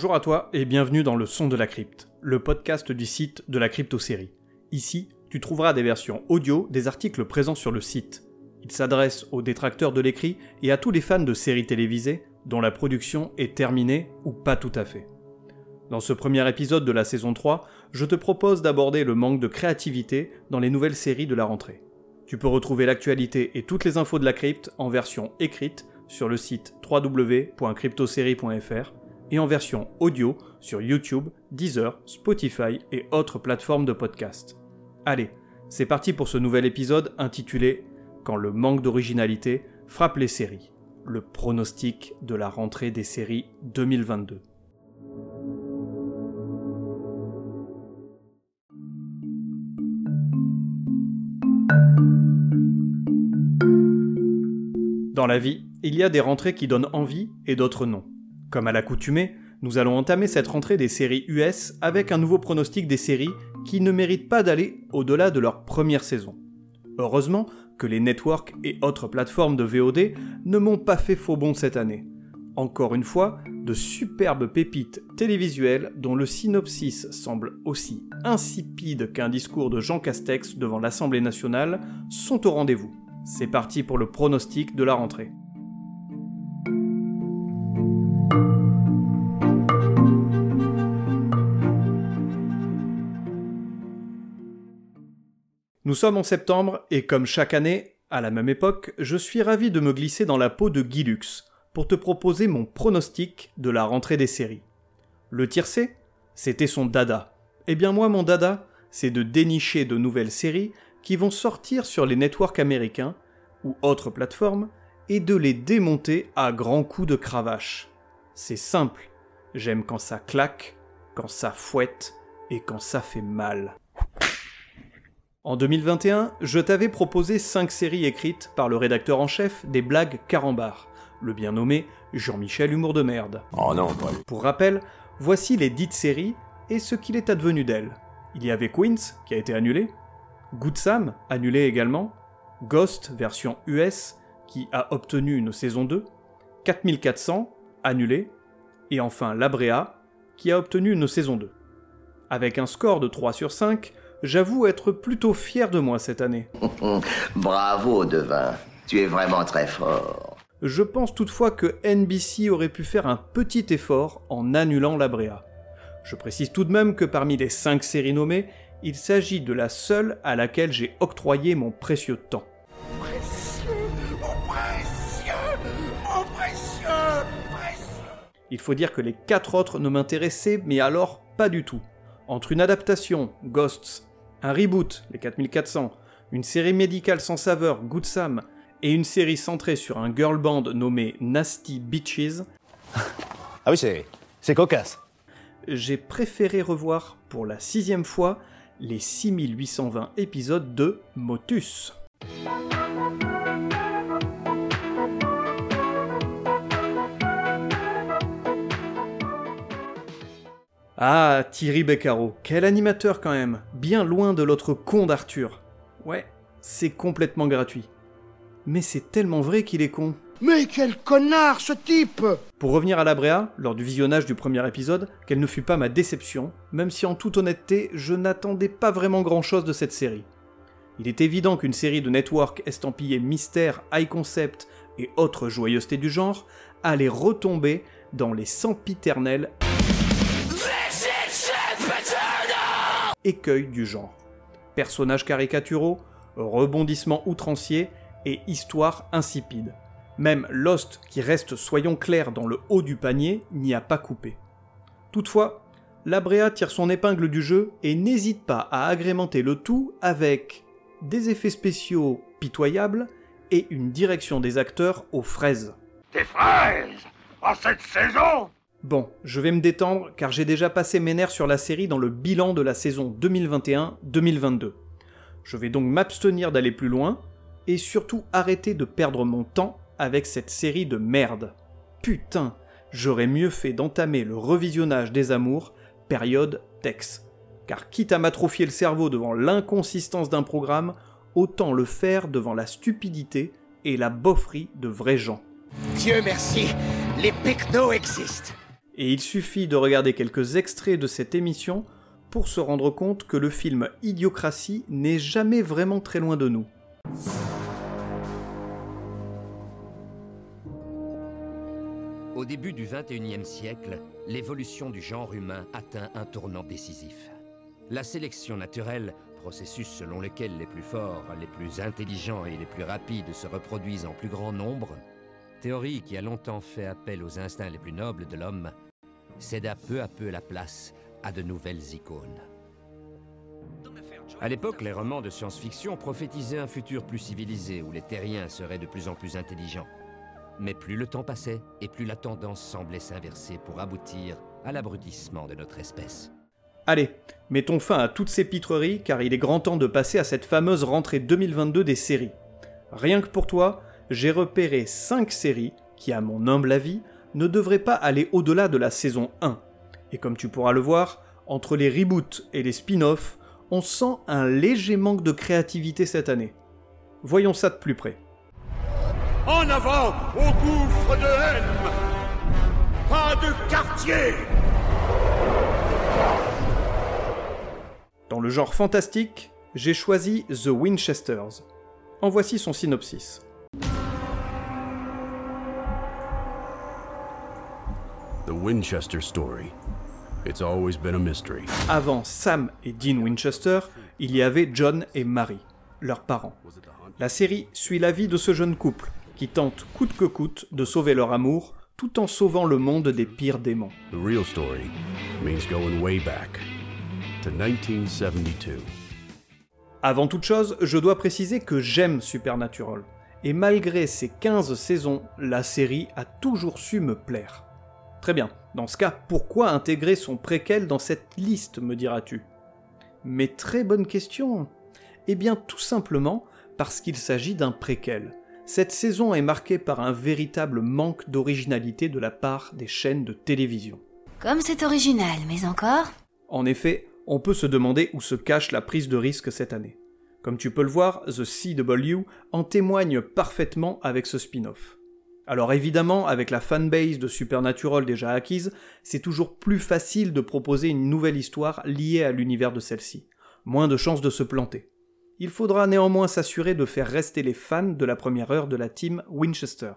Bonjour à toi et bienvenue dans le Son de la Crypte, le podcast du site de la crypto-série. Ici, tu trouveras des versions audio des articles présents sur le site. Il s'adresse aux détracteurs de l'écrit et à tous les fans de séries télévisées dont la production est terminée ou pas tout à fait. Dans ce premier épisode de la saison 3, je te propose d'aborder le manque de créativité dans les nouvelles séries de la rentrée. Tu peux retrouver l'actualité et toutes les infos de la crypte en version écrite sur le site www.cryptosérie.fr et en version audio sur YouTube, Deezer, Spotify et autres plateformes de podcast. Allez, c'est parti pour ce nouvel épisode intitulé Quand le manque d'originalité frappe les séries, le pronostic de la rentrée des séries 2022. Dans la vie, il y a des rentrées qui donnent envie et d'autres non. Comme à l'accoutumée, nous allons entamer cette rentrée des séries US avec un nouveau pronostic des séries qui ne méritent pas d'aller au-delà de leur première saison. Heureusement que les networks et autres plateformes de VOD ne m'ont pas fait faux bon cette année. Encore une fois, de superbes pépites télévisuelles dont le synopsis semble aussi insipide qu'un discours de Jean Castex devant l'Assemblée nationale sont au rendez-vous. C'est parti pour le pronostic de la rentrée. Nous sommes en septembre et comme chaque année, à la même époque, je suis ravi de me glisser dans la peau de Guy pour te proposer mon pronostic de la rentrée des séries. Le tiercé, c'était son dada. Eh bien moi mon dada, c'est de dénicher de nouvelles séries qui vont sortir sur les networks américains ou autres plateformes et de les démonter à grands coups de cravache. C'est simple, j'aime quand ça claque, quand ça fouette et quand ça fait mal. En 2021, je t'avais proposé 5 séries écrites par le rédacteur en chef des blagues Carambar, le bien nommé Jean-Michel Humour de merde. Oh non, Pour rappel, voici les dites séries et ce qu'il est advenu d'elles. Il y avait Queens, qui a été annulé, Good Sam, annulé également, Ghost, version US, qui a obtenu une saison 2, 4400, annulé, et enfin Labrea, qui a obtenu une saison 2. Avec un score de 3 sur 5, j'avoue être plutôt fier de moi cette année. Bravo, Devin. Tu es vraiment très fort. Je pense toutefois que NBC aurait pu faire un petit effort en annulant la Brea. Je précise tout de même que parmi les 5 séries nommées, il s'agit de la seule à laquelle j'ai octroyé mon précieux temps. Précieux, précieux, précieux, précieux. Il faut dire que les 4 autres ne m'intéressaient, mais alors pas du tout. Entre une adaptation, Ghosts, un reboot, les 4400, une série médicale sans saveur, Good Sam, et une série centrée sur un girl band nommé Nasty Beaches. Ah oui, c'est, c'est cocasse. J'ai préféré revoir pour la sixième fois les 6820 épisodes de Motus. Ah, Thierry Beccaro, quel animateur quand même, bien loin de l'autre con d'Arthur. Ouais, c'est complètement gratuit. Mais c'est tellement vrai qu'il est con. Mais quel connard ce type Pour revenir à la Brea, lors du visionnage du premier épisode, quelle ne fut pas ma déception, même si en toute honnêteté, je n'attendais pas vraiment grand chose de cette série. Il est évident qu'une série de network estampillée mystère, high concept et autres joyeusetés du genre allait retomber dans les sempiternels écueil du genre. Personnages caricaturaux, rebondissements outranciers et histoire insipide. Même Lost, qui reste, soyons clairs, dans le haut du panier, n'y a pas coupé. Toutefois, Labrea tire son épingle du jeu et n'hésite pas à agrémenter le tout avec des effets spéciaux pitoyables et une direction des acteurs aux fraises. Des fraises En cette saison Bon, je vais me détendre car j'ai déjà passé mes nerfs sur la série dans le bilan de la saison 2021-2022. Je vais donc m'abstenir d'aller plus loin et surtout arrêter de perdre mon temps avec cette série de merde. Putain, j'aurais mieux fait d'entamer le revisionnage des amours, période Tex. Car quitte à m'atrophier le cerveau devant l'inconsistance d'un programme, autant le faire devant la stupidité et la bofferie de vrais gens. Dieu merci, les pecnos existent Et il suffit de regarder quelques extraits de cette émission pour se rendre compte que le film Idiocratie n'est jamais vraiment très loin de nous. Au début du XXIe siècle, l'évolution du genre humain atteint un tournant décisif. La sélection naturelle, processus selon lequel les plus forts, les plus intelligents et les plus rapides se reproduisent en plus grand nombre, théorie qui a longtemps fait appel aux instincts les plus nobles de l'homme, céda peu à peu la place à de nouvelles icônes. À l'époque, les romans de science-fiction prophétisaient un futur plus civilisé où les terriens seraient de plus en plus intelligents. Mais plus le temps passait, et plus la tendance semblait s'inverser pour aboutir à l'abrutissement de notre espèce. Allez, mettons fin à toutes ces pitreries car il est grand temps de passer à cette fameuse rentrée 2022 des séries. Rien que pour toi, j'ai repéré 5 séries qui, à mon humble avis, ne devraient pas aller au-delà de la saison 1. Et comme tu pourras le voir, entre les reboots et les spin-offs, on sent un léger manque de créativité cette année. Voyons ça de plus près. En avant au gouffre de haine Pas de quartier Dans le genre fantastique, j'ai choisi The Winchesters. En voici son synopsis. Winchester story. It's always been a mystery. Avant Sam et Dean Winchester, il y avait John et Mary, leurs parents. La série suit la vie de ce jeune couple, qui tente coûte que coûte de sauver leur amour, tout en sauvant le monde des pires démons. The real story means going way back to 1972. Avant toute chose, je dois préciser que j'aime Supernatural. Et malgré ses 15 saisons, la série a toujours su me plaire. Très bien, dans ce cas, pourquoi intégrer son préquel dans cette liste, me diras-tu? Mais très bonne question. Eh bien tout simplement parce qu'il s'agit d'un préquel. Cette saison est marquée par un véritable manque d'originalité de la part des chaînes de télévision. Comme c'est original, mais encore? En effet, on peut se demander où se cache la prise de risque cette année. Comme tu peux le voir, The CW en témoigne parfaitement avec ce spin-off. Alors évidemment, avec la fanbase de Supernatural déjà acquise, c'est toujours plus facile de proposer une nouvelle histoire liée à l'univers de celle-ci. Moins de chances de se planter. Il faudra néanmoins s'assurer de faire rester les fans de la première heure de la team Winchester.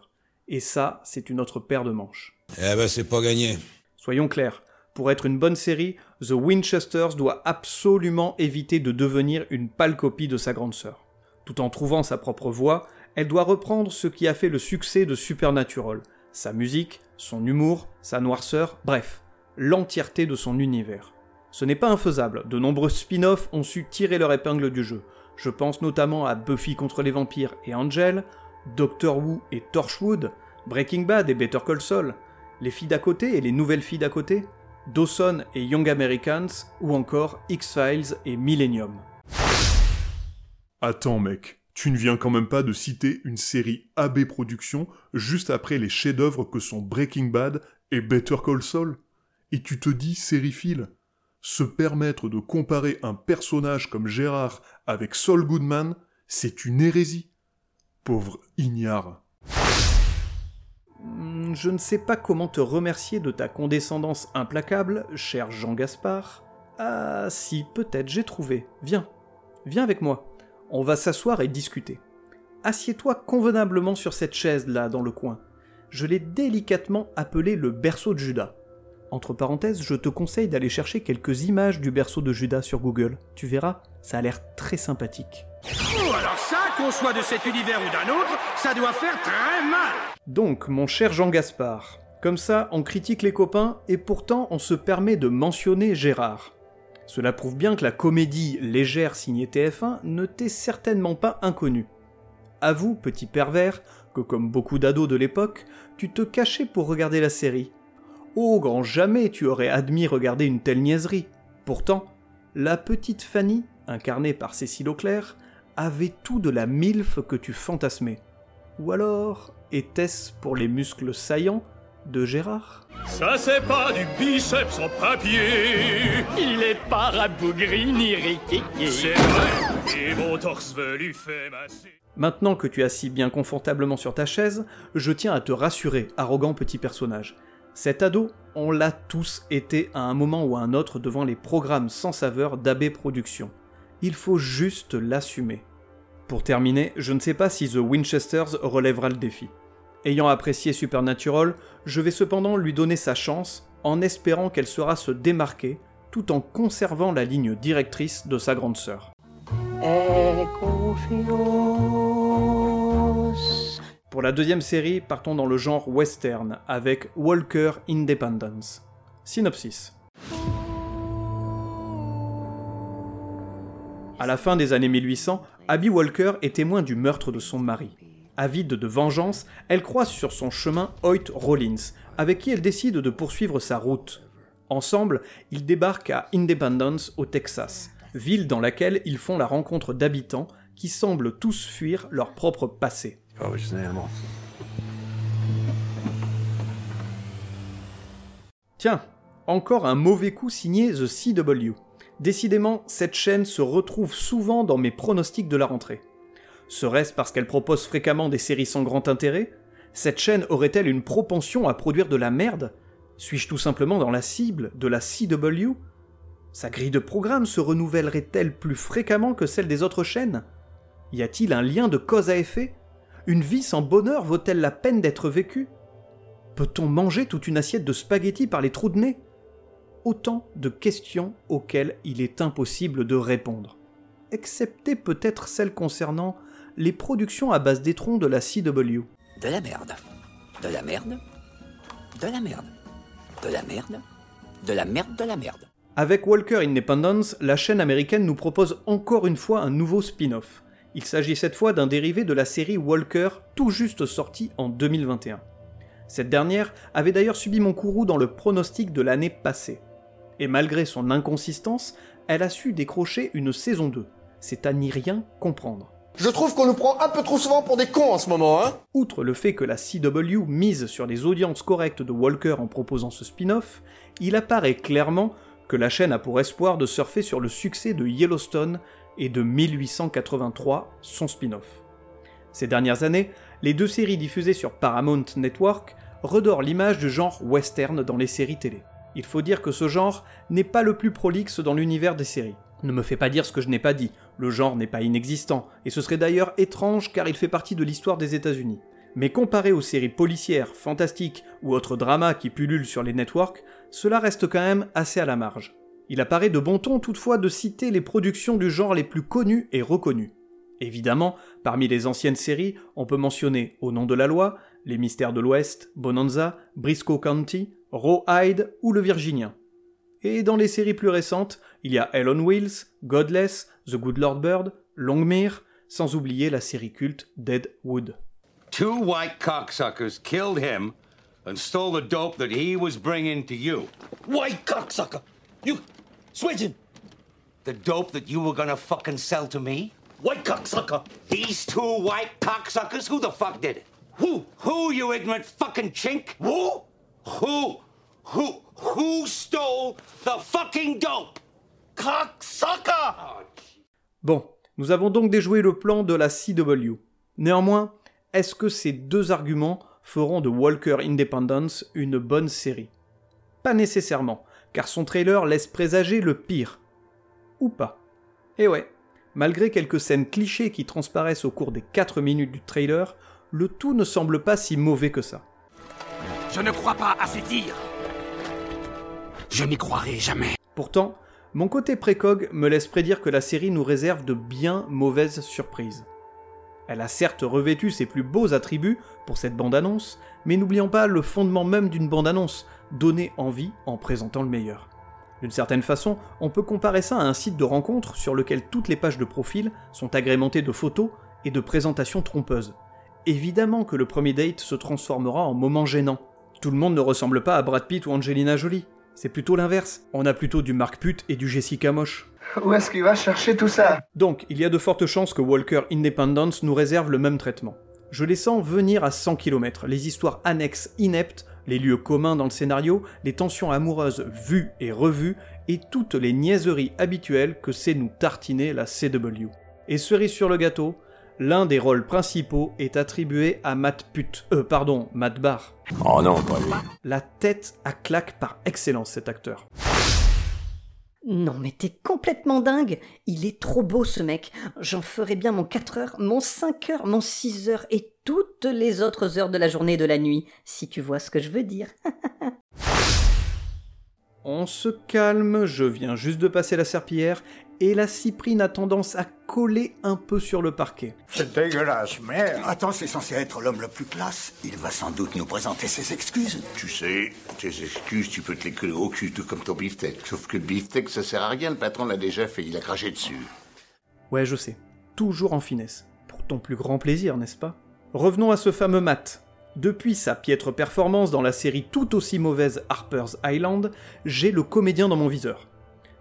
Et ça, c'est une autre paire de manches. Eh ben, c'est pas gagné. Soyons clairs, pour être une bonne série, The Winchesters doit absolument éviter de devenir une pâle copie de sa grande sœur. Tout en trouvant sa propre voix, elle doit reprendre ce qui a fait le succès de Supernatural, sa musique, son humour, sa noirceur, bref, l'entièreté de son univers. Ce n'est pas infaisable, de nombreux spin-offs ont su tirer leur épingle du jeu. Je pense notamment à Buffy contre les vampires et Angel, Doctor Who et Torchwood, Breaking Bad et Better Call Saul, Les filles d'à côté et les nouvelles filles d'à côté, Dawson et Young Americans, ou encore X-Files et Millennium. Attends mec, tu ne viens quand même pas de citer une série AB Productions juste après les chefs-d'œuvre que sont Breaking Bad et Better Call Saul Et tu te dis sériephile Se permettre de comparer un personnage comme Gérard avec Saul Goodman, c'est une hérésie. Pauvre ignare. Hmm, Je ne sais pas comment te remercier de ta condescendance implacable, cher Jean Gaspard. Ah si, peut-être, j'ai trouvé. Viens, viens avec moi. On va s'asseoir et discuter. Assieds-toi convenablement sur cette chaise-là dans le coin. Je l'ai délicatement appelé le berceau de Judas. Entre parenthèses, je te conseille d'aller chercher quelques images du berceau de Judas sur Google. Tu verras, ça a l'air très sympathique. Oh, alors ça, qu'on soit de cet univers ou d'un autre, ça doit faire très mal Donc, mon cher Jean Gaspard, comme ça, on critique les copains et pourtant on se permet de mentionner Gérard. Cela prouve bien que la comédie légère signée TF1 ne t'est certainement pas inconnue. Avoue, petit pervers, que comme beaucoup d'ados de l'époque, tu te cachais pour regarder la série. Oh, grand jamais tu aurais admis regarder une telle niaiserie. Pourtant, la petite Fanny, incarnée par Cécile Auclair, avait tout de la milf que tu fantasmais. Ou alors, était-ce pour les muscles saillants de Gérard Ça c'est pas du biceps en papier Il est pas rabougri ni riquiqui C'est vrai Et mon torse velu fait masser Maintenant que tu es assis bien confortablement sur ta chaise, je tiens à te rassurer, arrogant petit personnage. Cet ado, on l'a tous été à un moment ou à un autre devant les programmes sans saveur d'AB Productions. Il faut juste l'assumer. Pour terminer, je ne sais pas si The Winchesters relèvera le défi. Ayant apprécié Supernatural, je vais cependant lui donner sa chance en espérant qu'elle sera se démarquer tout en conservant la ligne directrice de sa grande sœur. Pour la deuxième série, partons dans le genre western avec Walker Independence. Synopsis. À la fin des années 1800, Abby Walker est témoin du meurtre de son mari. Avide de vengeance, elle croise sur son chemin Hoyt Rollins, avec qui elle décide de poursuivre sa route. Ensemble, ils débarquent à Independence, au Texas, ville dans laquelle ils font la rencontre d'habitants qui semblent tous fuir leur propre passé. Tiens, encore un mauvais coup signé The CW. Décidément, cette chaîne se retrouve souvent dans mes pronostics de la rentrée. Serait-ce parce qu'elle propose fréquemment des séries sans grand intérêt? Cette chaîne aurait-elle une propension à produire de la merde? Suis-je tout simplement dans la cible de la CW Sa grille de programme se renouvellerait-elle plus fréquemment que celle des autres chaînes? Y a-t-il un lien de cause à effet? Une vie sans bonheur vaut-elle la peine d'être vécue? Peut-on manger toute une assiette de spaghettis par les trous de nez? Autant de questions auxquelles il est impossible de répondre. Excepté peut-être celles concernant les productions à base d'étrons de la CW. De la merde. De la merde. De la merde. De la merde. De la merde de la merde. Avec Walker Independence, la chaîne américaine nous propose encore une fois un nouveau spin-off. Il s'agit cette fois d'un dérivé de la série Walker tout juste sortie en 2021. Cette dernière avait d'ailleurs subi mon courroux dans le pronostic de l'année passée. Et malgré son inconsistance, elle a su décrocher une saison 2. C'est à n'y rien comprendre. Je trouve qu'on nous prend un peu trop souvent pour des cons en ce moment, hein Outre le fait que la CW mise sur les audiences correctes de Walker en proposant ce spin-off, il apparaît clairement que la chaîne a pour espoir de surfer sur le succès de Yellowstone et de 1883, son spin-off. Ces dernières années, les deux séries diffusées sur Paramount Network redorent l'image du genre western dans les séries télé. Il faut dire que ce genre n'est pas le plus prolixe dans l'univers des séries. Ne me fais pas dire ce que je n'ai pas dit, le genre n'est pas inexistant, et ce serait d'ailleurs étrange car il fait partie de l'histoire des États-Unis. Mais comparé aux séries policières, fantastiques ou autres dramas qui pullulent sur les networks, cela reste quand même assez à la marge. Il apparaît de bon ton toutefois de citer les productions du genre les plus connues et reconnues. Évidemment, parmi les anciennes séries, on peut mentionner Au nom de la loi, Les Mystères de l'Ouest, Bonanza, Briscoe County, Rawhide ou Le Virginien. Et dans les séries plus récentes, il y a Hell on Wheels, Godless, The Good Lord Bird, Longmire, sans oublier la série culte Deadwood. Two white cocksuckers killed him and stole the dope that he was bringing to you. White cocksucker! You switching? The dope that you were gonna fucking sell to me? White cocksucker! These two white cocksuckers? Who the fuck did it? Who? Who, you ignorant fucking chink? Who? Who? Who? Who stole the fucking dope? Cocksucker! Bon, nous avons donc déjoué le plan de la CW. Néanmoins, est-ce que ces deux arguments feront de Walker Independence une bonne série? Pas nécessairement, car son trailer laisse présager le pire. Ou pas. Et ouais, malgré quelques scènes clichés qui transparaissent au cours des 4 minutes du trailer, le tout ne semble pas si mauvais que ça. Je ne crois pas à ces dires. Je n'y croirai jamais. Pourtant, mon côté précog me laisse prédire que la série nous réserve de bien mauvaises surprises. Elle a certes revêtu ses plus beaux attributs pour cette bande-annonce, mais n'oublions pas le fondement même d'une bande-annonce, donner envie en présentant le meilleur. D'une certaine façon, on peut comparer ça à un site de rencontre sur lequel toutes les pages de profil sont agrémentées de photos et de présentations trompeuses. Évidemment que le premier date se transformera en moment gênant. Tout le monde ne ressemble pas à Brad Pitt ou Angelina Jolie. C'est plutôt l'inverse. On a plutôt du Mark Putt et du Jessica Moche. Où est-ce qu'il va chercher tout ça? Donc, il y a de fortes chances que Walker Independence nous réserve le même traitement. Je les sens venir à 100 km, les histoires annexes ineptes, les lieux communs dans le scénario, les tensions amoureuses vues et revues, et toutes les niaiseries habituelles que sait nous tartiner la CW. Et cerise sur le gâteau, L'un des rôles principaux est attribué à Matt Putt, euh pardon, Matt Barr. Oh non, pas lui. La tête à claque par excellence cet acteur. Non mais t'es complètement dingue Il est trop beau ce mec J'en ferai bien mon 4 heures, mon 5 heures, mon 6 heures et toutes les autres heures de la journée et de la nuit, si tu vois ce que je veux dire. On se calme, je viens juste de passer la serpillière et la cyprine a tendance à coller un peu sur le parquet. C'est dégueulasse, merde. Attends, c'est censé être l'homme le plus classe. Il va sans doute nous présenter ses excuses. Tu sais, tes excuses, tu peux te les coller au cul, tout comme ton beefsteak. Sauf que le beefsteak, ça sert à rien, le patron l'a déjà fait, il a craché dessus. Ouais, je sais. Toujours en finesse. Pour ton plus grand plaisir, n'est-ce pas? Revenons à ce fameux Matt. Depuis sa piètre performance dans la série tout aussi mauvaise Harper's Island, j'ai le comédien dans mon viseur.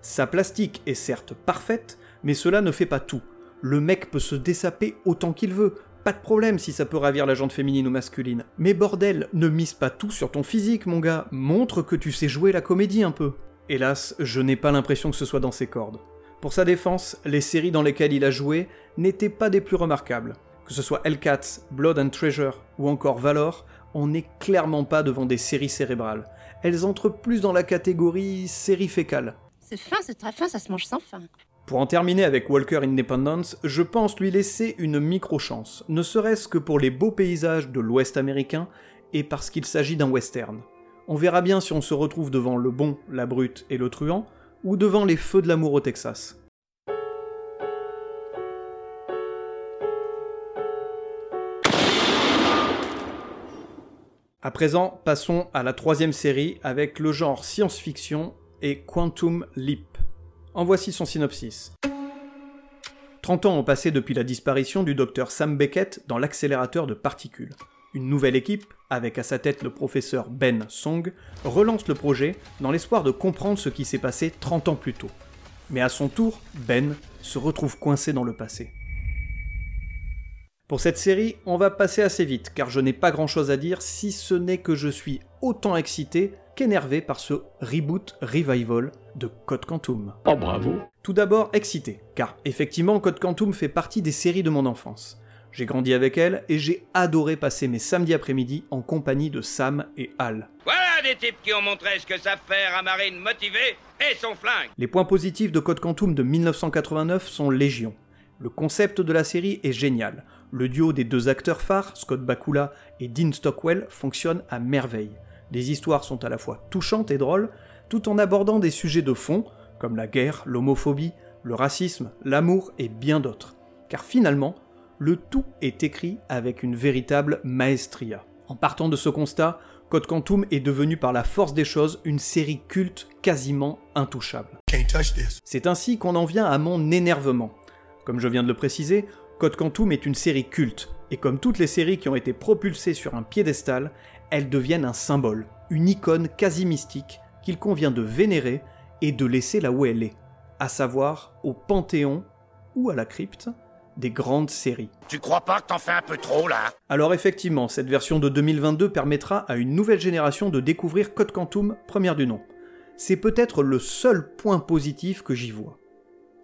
Sa plastique est certes parfaite, mais cela ne fait pas tout. Le mec peut se dessaper autant qu'il veut, pas de problème si ça peut ravir la jante féminine ou masculine. Mais bordel, ne mise pas tout sur ton physique, mon gars, montre que tu sais jouer la comédie un peu. Hélas, je n'ai pas l'impression que ce soit dans ses cordes. Pour sa défense, les séries dans lesquelles il a joué n'étaient pas des plus remarquables. Que ce soit Hellcats, Blood and Treasure ou encore Valor, on n'est clairement pas devant des séries cérébrales. Elles entrent plus dans la catégorie série fécale. C'est fin, c'est très fin, ça se mange sans fin. Pour en terminer avec Walker Independence, je pense lui laisser une micro-chance, ne serait-ce que pour les beaux paysages de l'Ouest américain et parce qu'il s'agit d'un western. On verra bien si on se retrouve devant le bon, la brute et le truand, ou devant les feux de l'amour au Texas. À présent, passons à la troisième série avec le genre science-fiction et Quantum Leap. En voici son synopsis. 30 ans ont passé depuis la disparition du docteur Sam Beckett dans l'accélérateur de particules. Une nouvelle équipe, avec à sa tête le professeur Ben Song, relance le projet dans l'espoir de comprendre ce qui s'est passé 30 ans plus tôt. Mais à son tour, Ben se retrouve coincé dans le passé. Pour cette série, on va passer assez vite, car je n'ai pas grand chose à dire si ce n'est que je suis autant excité qu'énervé par ce reboot revival de Code Quantum. Oh bravo Tout d'abord excité, car effectivement Code Quantum fait partie des séries de mon enfance. J'ai grandi avec elle et j'ai adoré passer mes samedis après-midi en compagnie de Sam et Al. Voilà des types qui ont montré ce que savent faire un marine motivé et son flingue Les points positifs de Code Quantum de 1989 sont légion. Le concept de la série est génial. Le duo des deux acteurs phares, Scott Bakula et Dean Stockwell, fonctionne à merveille. Les histoires sont à la fois touchantes et drôles, tout en abordant des sujets de fond, comme la guerre, l'homophobie, le racisme, l'amour et bien d'autres. Car finalement, le tout est écrit avec une véritable maestria. En partant de ce constat, Code Quantum est devenu par la force des choses une série culte quasiment intouchable. C'est ainsi qu'on en vient à mon énervement. Comme je viens de le préciser, Code Quantum est une série culte, et comme toutes les séries qui ont été propulsées sur un piédestal, elles deviennent un symbole, une icône quasi mystique qu'il convient de vénérer et de laisser là où elle est, à savoir au panthéon ou à la crypte des grandes séries. Tu crois pas que t'en fais un peu trop là? Alors effectivement, cette version de 2022 permettra à une nouvelle génération de découvrir Code Quantum première du nom. C'est peut-être le seul point positif que j'y vois.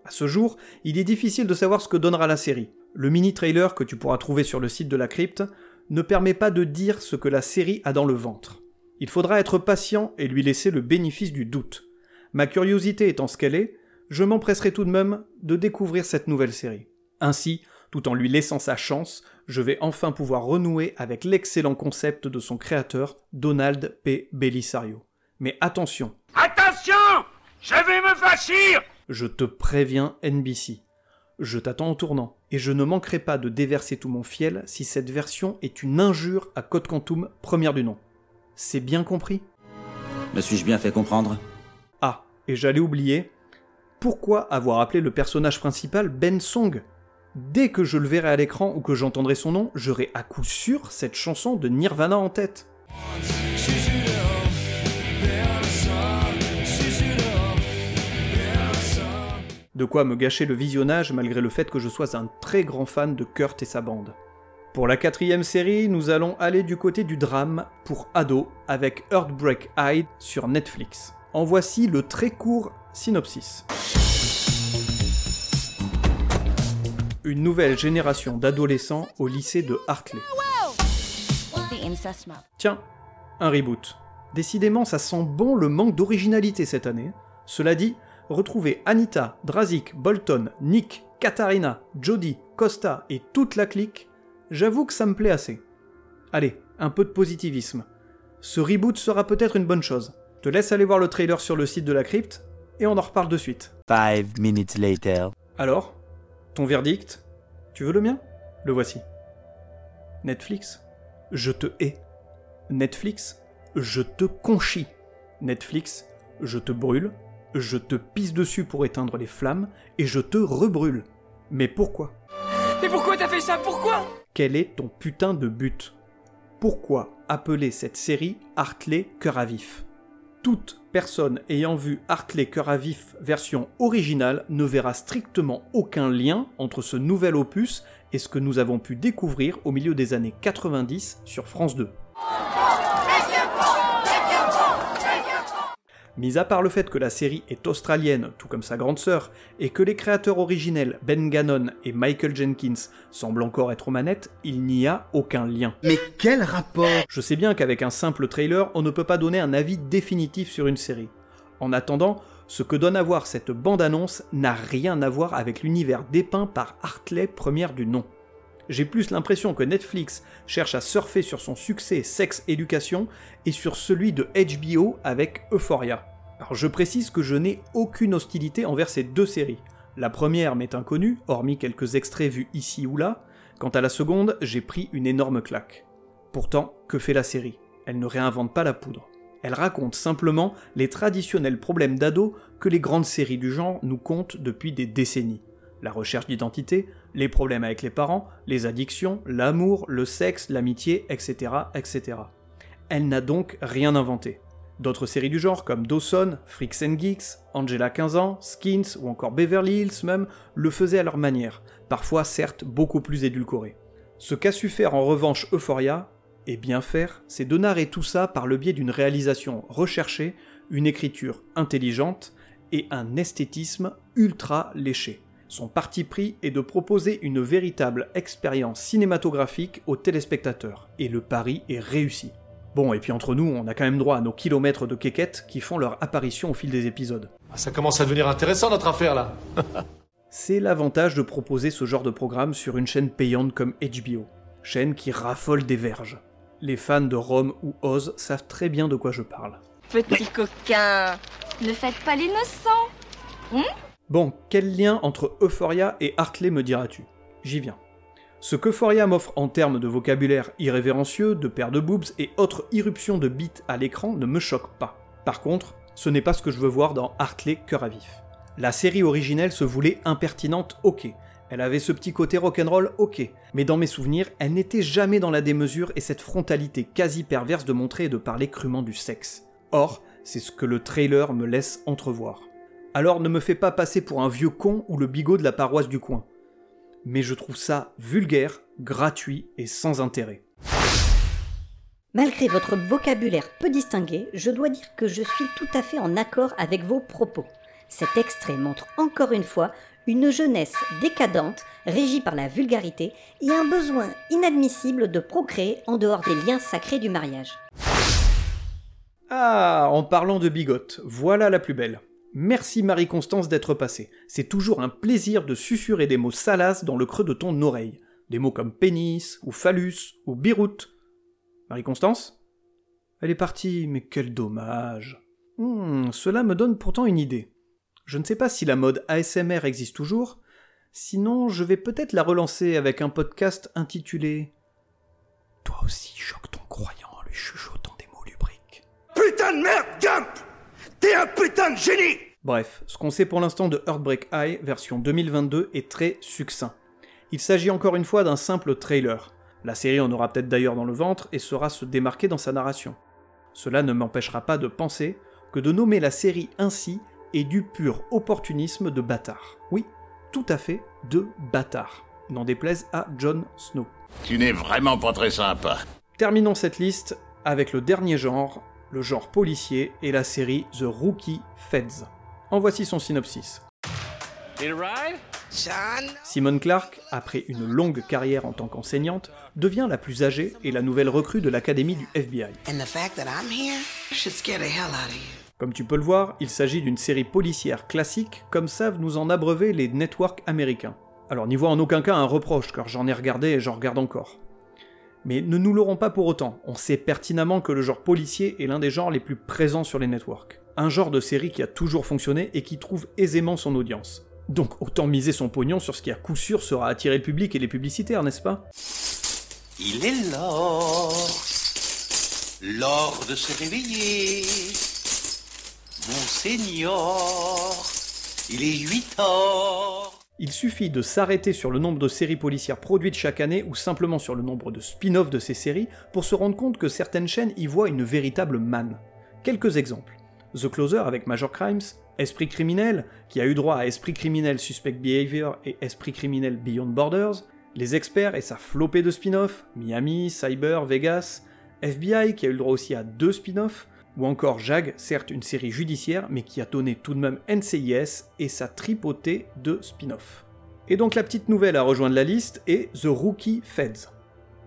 À ce jour, il est difficile de savoir ce que donnera la série. Le mini-trailer que tu pourras trouver sur le site de la crypte ne permet pas de dire ce que la série a dans le ventre. Il faudra être patient et lui laisser le bénéfice du doute. Ma curiosité étant ce qu'elle est, je m'empresserai tout de même de découvrir cette nouvelle série. Ainsi, tout en lui laissant sa chance, je vais enfin pouvoir renouer avec l'excellent concept de son créateur, Donald P. Bellisario. Mais attention Attention Je vais me fâchir Je te préviens, NBC. Je t'attends au tournant, et je ne manquerai pas de déverser tout mon fiel si cette version est une injure à Code Quantum première du nom. C'est bien compris? Me suis-je bien fait comprendre? Ah, et j'allais oublier, pourquoi avoir appelé le personnage principal Ben Song? Dès que je le verrai à l'écran ou que j'entendrai son nom, j'aurai à coup sûr cette chanson de Nirvana en tête. De quoi me gâcher le visionnage malgré le fait que je sois un très grand fan de Kurt et sa bande. Pour la quatrième série, nous allons aller du côté du drame pour ado avec Earthbreak Hide sur Netflix. En voici le très court synopsis. une nouvelle génération d'adolescents au lycée de Hartley. Tiens, un reboot. Décidément, ça sent bon le manque d'originalité cette année. Cela dit, retrouver Anita, Drazik, Bolton, Nick, Katharina, Jodie, Costa et toute la clique, j'avoue que ça me plaît assez. Allez, un peu de positivisme. Ce reboot sera peut-être une bonne chose. Je te laisse aller voir le trailer sur le site de la crypte et on en reparle de suite. Five minutes later. Alors Ton verdict? Tu veux le mien? Le voici. Netflix? Je te hais. Netflix? Je te conchis. Netflix? Je te brûle. Je te pisse dessus pour éteindre les flammes et je te rebrûle. Mais pourquoi? Mais pourquoi t'as fait ça? Pourquoi? Quel est ton putain de but? Pourquoi appeler cette série Hartley Cœur à vif? Toute personne ayant vu Hartley Cœur à vif version originale ne verra strictement aucun lien entre ce nouvel opus et ce que nous avons pu découvrir au milieu des années 90 sur France 2. Mis à part le fait que la série est australienne, tout comme sa grande sœur, et que les créateurs originels Ben Gannon et Michael Jenkins semblent encore être aux manettes, il n'y a aucun lien. Mais quel rapport? Je sais bien qu'avec un simple trailer, on ne peut pas donner un avis définitif sur une série. En attendant, ce que donne à voir cette bande-annonce n'a rien à voir avec l'univers dépeint par Hartley première du nom. J'ai plus l'impression que Netflix cherche à surfer sur son succès Sex Education et sur celui de HBO avec Euphoria. Alors je précise que je n'ai aucune hostilité envers ces deux séries. La première m'est inconnue, hormis quelques extraits vus ici ou là. Quant à la seconde, j'ai pris une énorme claque. Pourtant, que fait la série? Elle ne réinvente pas la poudre. Elle raconte simplement les traditionnels problèmes d'ado que les grandes séries du genre nous comptent depuis des décennies. La recherche d'identité, les problèmes avec les parents, les addictions, l'amour, le sexe, l'amitié, etc., etc. Elle n'a donc rien inventé. D'autres séries du genre comme Dawson, Freaks and Geeks, Angela 15 ans, Skins ou encore Beverly Hills même le faisaient à leur manière, parfois certes beaucoup plus édulcorées. Ce qu'a su faire en revanche Euphoria, et bien faire, c'est de narrer tout ça par le biais d'une réalisation recherchée, une écriture intelligente et un esthétisme ultra léché. Son parti pris est de proposer une véritable expérience cinématographique aux téléspectateurs, et le pari est réussi. Bon, et puis entre nous, on a quand même droit à nos kilomètres de quéquettes qui font leur apparition au fil des épisodes. Ah, ça commence à devenir intéressant notre affaire là C'est l'avantage de proposer ce genre de programme sur une chaîne payante comme HBO, chaîne qui raffole des verges. Les fans de Rome ou Oz savent très bien de quoi je parle. Petit coquin, ne faites pas l'innocent. Hum Bon, quel lien entre Euphoria et Hartley me diras-tu? J'y viens. Ce qu'Euphoria m'offre en termes de vocabulaire irrévérencieux, de paires de boobs et autres irruptions de bits à l'écran ne me choque pas. Par contre, ce n'est pas ce que je veux voir dans Hartley Cœur à vif. La série originelle se voulait impertinente, ok. Elle avait ce petit côté rock'n'roll, ok. Mais dans mes souvenirs, elle n'était jamais dans la démesure et cette frontalité quasi perverse de montrer et de parler crûment du sexe. Or, c'est ce que le trailer me laisse entrevoir. Alors ne me fais pas passer pour un vieux con ou le bigot de la paroisse du coin. Mais je trouve ça vulgaire, gratuit et sans intérêt. Malgré votre vocabulaire peu distingué, je dois dire que je suis tout à fait en accord avec vos propos. Cet extrait montre encore une fois une jeunesse décadente, régie par la vulgarité et un besoin inadmissible de procréer en dehors des liens sacrés du mariage. Ah, en parlant de bigote, voilà la plus belle. Merci Marie-Constance d'être passée. C'est toujours un plaisir de susurrer des mots salaces dans le creux de ton oreille. Des mots comme pénis, ou phallus, ou biroute. Marie-Constance? Elle est partie, mais quel dommage. Hmm, cela me donne pourtant une idée. Je ne sais pas si la mode ASMR existe toujours, sinon je vais peut-être la relancer avec un podcast intitulé Toi aussi choque ton croyant en lui chuchotant des mots lubriques. Putain de merde, Gump T'es un putain de génie Bref, ce qu'on sait pour l'instant de Heartbreak High version 2022 est très succinct. Il s'agit encore une fois d'un simple trailer. La série en aura peut-être d'ailleurs dans le ventre et saura se démarquer dans sa narration. Cela ne m'empêchera pas de penser que de nommer la série ainsi est du pur opportunisme de bâtard. Oui, tout à fait de bâtard. N'en déplaise à Jon Snow. Tu n'es vraiment pas très sympa. Terminons cette liste avec le dernier genre, le genre policier et la série The Rookie Feds. En voici son synopsis. Simone Clark, après une longue carrière en tant qu'enseignante, devient la plus âgée et la nouvelle recrue de l'académie du FBI. Comme tu peux le voir, il s'agit d'une série policière classique, comme savent nous en abreuver les networks américains. Alors n'y vois en aucun cas un reproche, car j'en ai regardé et j'en regarde encore. Mais ne nous l'aurons pas pour autant, on sait pertinemment que le genre policier est l'un des genres les plus présents sur les networks. Un genre de série qui a toujours fonctionné et qui trouve aisément son audience. Donc autant miser son pognon sur ce qui à coup sûr sera attirer le public et les publicitaires, n'est-ce pas? Il est l'or, l'or de se réveiller. Monseigneur, il est 8 heures. Il suffit de s'arrêter sur le nombre de séries policières produites chaque année ou simplement sur le nombre de spin-offs de ces séries pour se rendre compte que certaines chaînes y voient une véritable manne. Quelques exemples. The Closer avec Major Crimes, Esprit criminel, qui a eu droit à Esprit criminel Suspect Behavior et Esprit criminel Beyond Borders, Les experts et sa flopée de spin-offs, Miami, Cyber, Vegas, FBI qui a eu droit aussi à deux spin-offs, ou encore JAG, certes une série judiciaire, mais qui a donné tout de même NCIS et sa tripotée de spin-offs. Et donc la petite nouvelle à rejoindre la liste est The Rookie Feds,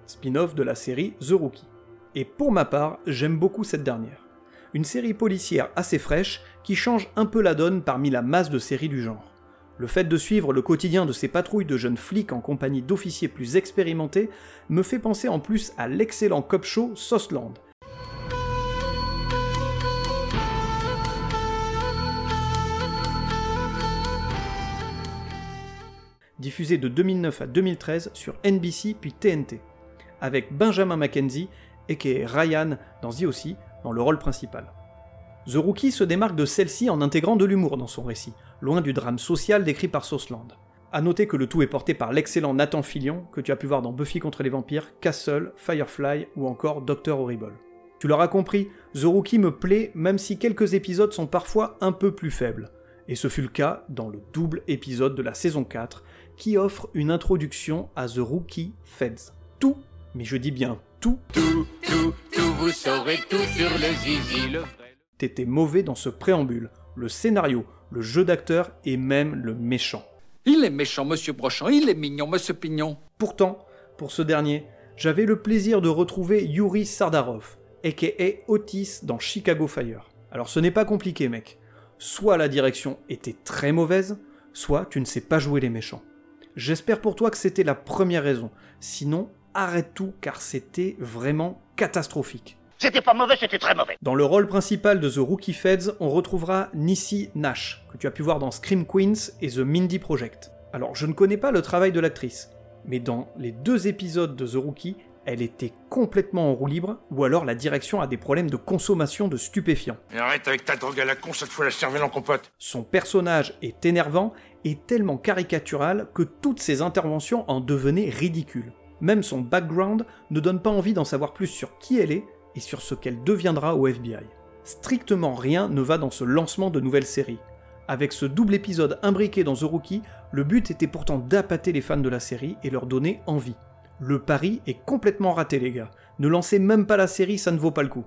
spin-off de la série The Rookie. Et pour ma part, j'aime beaucoup cette dernière. Une série policière assez fraîche qui change un peu la donne parmi la masse de séries du genre. Le fait de suivre le quotidien de ces patrouilles de jeunes flics en compagnie d'officiers plus expérimentés me fait penser en plus à l'excellent cop show Sosland, diffusé de 2009 à 2013 sur NBC puis TNT, avec Benjamin McKenzie, et qui est Ryan dans The dans le rôle principal. The Rookie se démarque de celle-ci en intégrant de l'humour dans son récit, loin du drame social décrit par Sauceland. A noter que le tout est porté par l'excellent Nathan Fillion, que tu as pu voir dans Buffy contre les vampires, Castle, Firefly ou encore Doctor Horrible. Tu l'auras compris, The Rookie me plaît même si quelques épisodes sont parfois un peu plus faibles. Et ce fut le cas dans le double épisode de la saison 4, qui offre une introduction à The Rookie Feds. Tout, mais je dis bien tout, tout, tout, tout, vous saurez tout sur le zizi, le vrai. T'étais mauvais dans ce préambule, le scénario, le jeu d'acteur et même le méchant. Il est méchant, monsieur Brochant, il est mignon, monsieur Pignon. Pourtant, pour ce dernier, j'avais le plaisir de retrouver Yuri Sardarov, aka Otis dans Chicago Fire. Alors ce n'est pas compliqué, mec. Soit la direction était très mauvaise, soit tu ne sais pas jouer les méchants. J'espère pour toi que c'était la première raison. Sinon, arrête tout car c'était vraiment catastrophique. C'était pas mauvais, c'était très mauvais. Dans le rôle principal de The Rookie Feds, on retrouvera Nissi Nash, que tu as pu voir dans Scream Queens et The Mindy Project. Alors, je ne connais pas le travail de l'actrice, mais dans les deux épisodes de The Rookie, elle était complètement en roue libre, ou alors la direction a des problèmes de consommation de stupéfiants. Et arrête avec ta drogue à la con, ça te fout la cervelle en compote. Son personnage est énervant et tellement caricatural que toutes ses interventions en devenaient ridicules. Même son background ne donne pas envie d'en savoir plus sur qui elle est et sur ce qu'elle deviendra au FBI. Strictement rien ne va dans ce lancement de nouvelles séries. Avec ce double épisode imbriqué dans The Rookie, le but était pourtant d'appâter les fans de la série et leur donner envie. Le pari est complètement raté les gars. Ne lancez même pas la série, ça ne vaut pas le coup.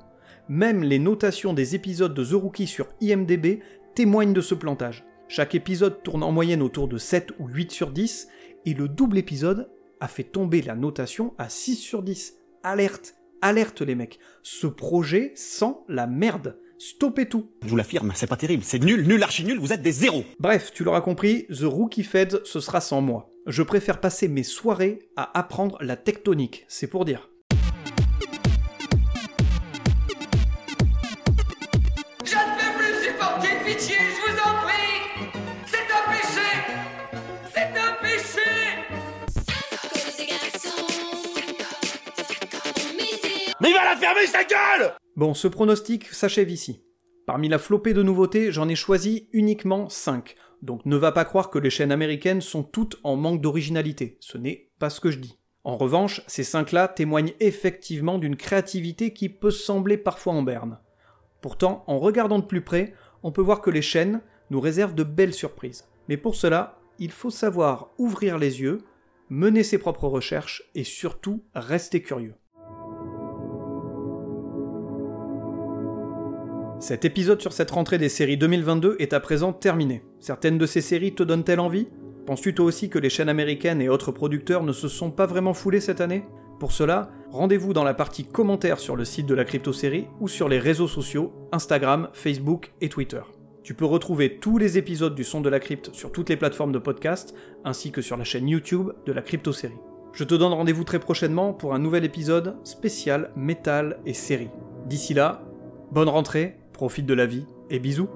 Même les notations des épisodes de The Rookie sur IMDB témoignent de ce plantage. Chaque épisode tourne en moyenne autour de 7 ou 8 sur 10, et le double épisode a fait tomber la notation à 6 sur 10. Alerte, alerte les mecs. Ce projet sent la merde. Stoppez tout. Je vous l'affirme, c'est pas terrible, c'est nul, nul, archi nul, vous êtes des zéros. Bref, tu l'auras compris, The Rookie Fed, ce sera sans moi. Je préfère passer mes soirées à apprendre la tectonique, c'est pour dire. Je ne peux plus supporter pitié, je vous en prie C'est un péché C'est un péché Mais il va la fermer sa gueule Bon, ce pronostic s'achève ici. Parmi la flopée de nouveautés, j'en ai choisi uniquement 5. Donc ne va pas croire que les chaînes américaines sont toutes en manque d'originalité, ce n'est pas ce que je dis. En revanche, ces 5-là témoignent effectivement d'une créativité qui peut sembler parfois en berne. Pourtant, en regardant de plus près, on peut voir que les chaînes nous réservent de belles surprises. Mais pour cela, il faut savoir ouvrir les yeux, mener ses propres recherches et surtout rester curieux. Cet épisode sur cette rentrée des séries 2022 est à présent terminé. Certaines de ces séries te donnent-elles envie? Penses-tu toi aussi que les chaînes américaines et autres producteurs ne se sont pas vraiment foulés cette année? Pour cela, rendez-vous dans la partie commentaires sur le site de la crypto-série ou sur les réseaux sociaux Instagram, Facebook et Twitter. Tu peux retrouver tous les épisodes du son de la crypte sur toutes les plateformes de podcast, ainsi que sur la chaîne YouTube de la crypto-série. Je te donne rendez-vous très prochainement pour un nouvel épisode spécial métal et série. D'ici là, bonne rentrée, profite de la vie et bisous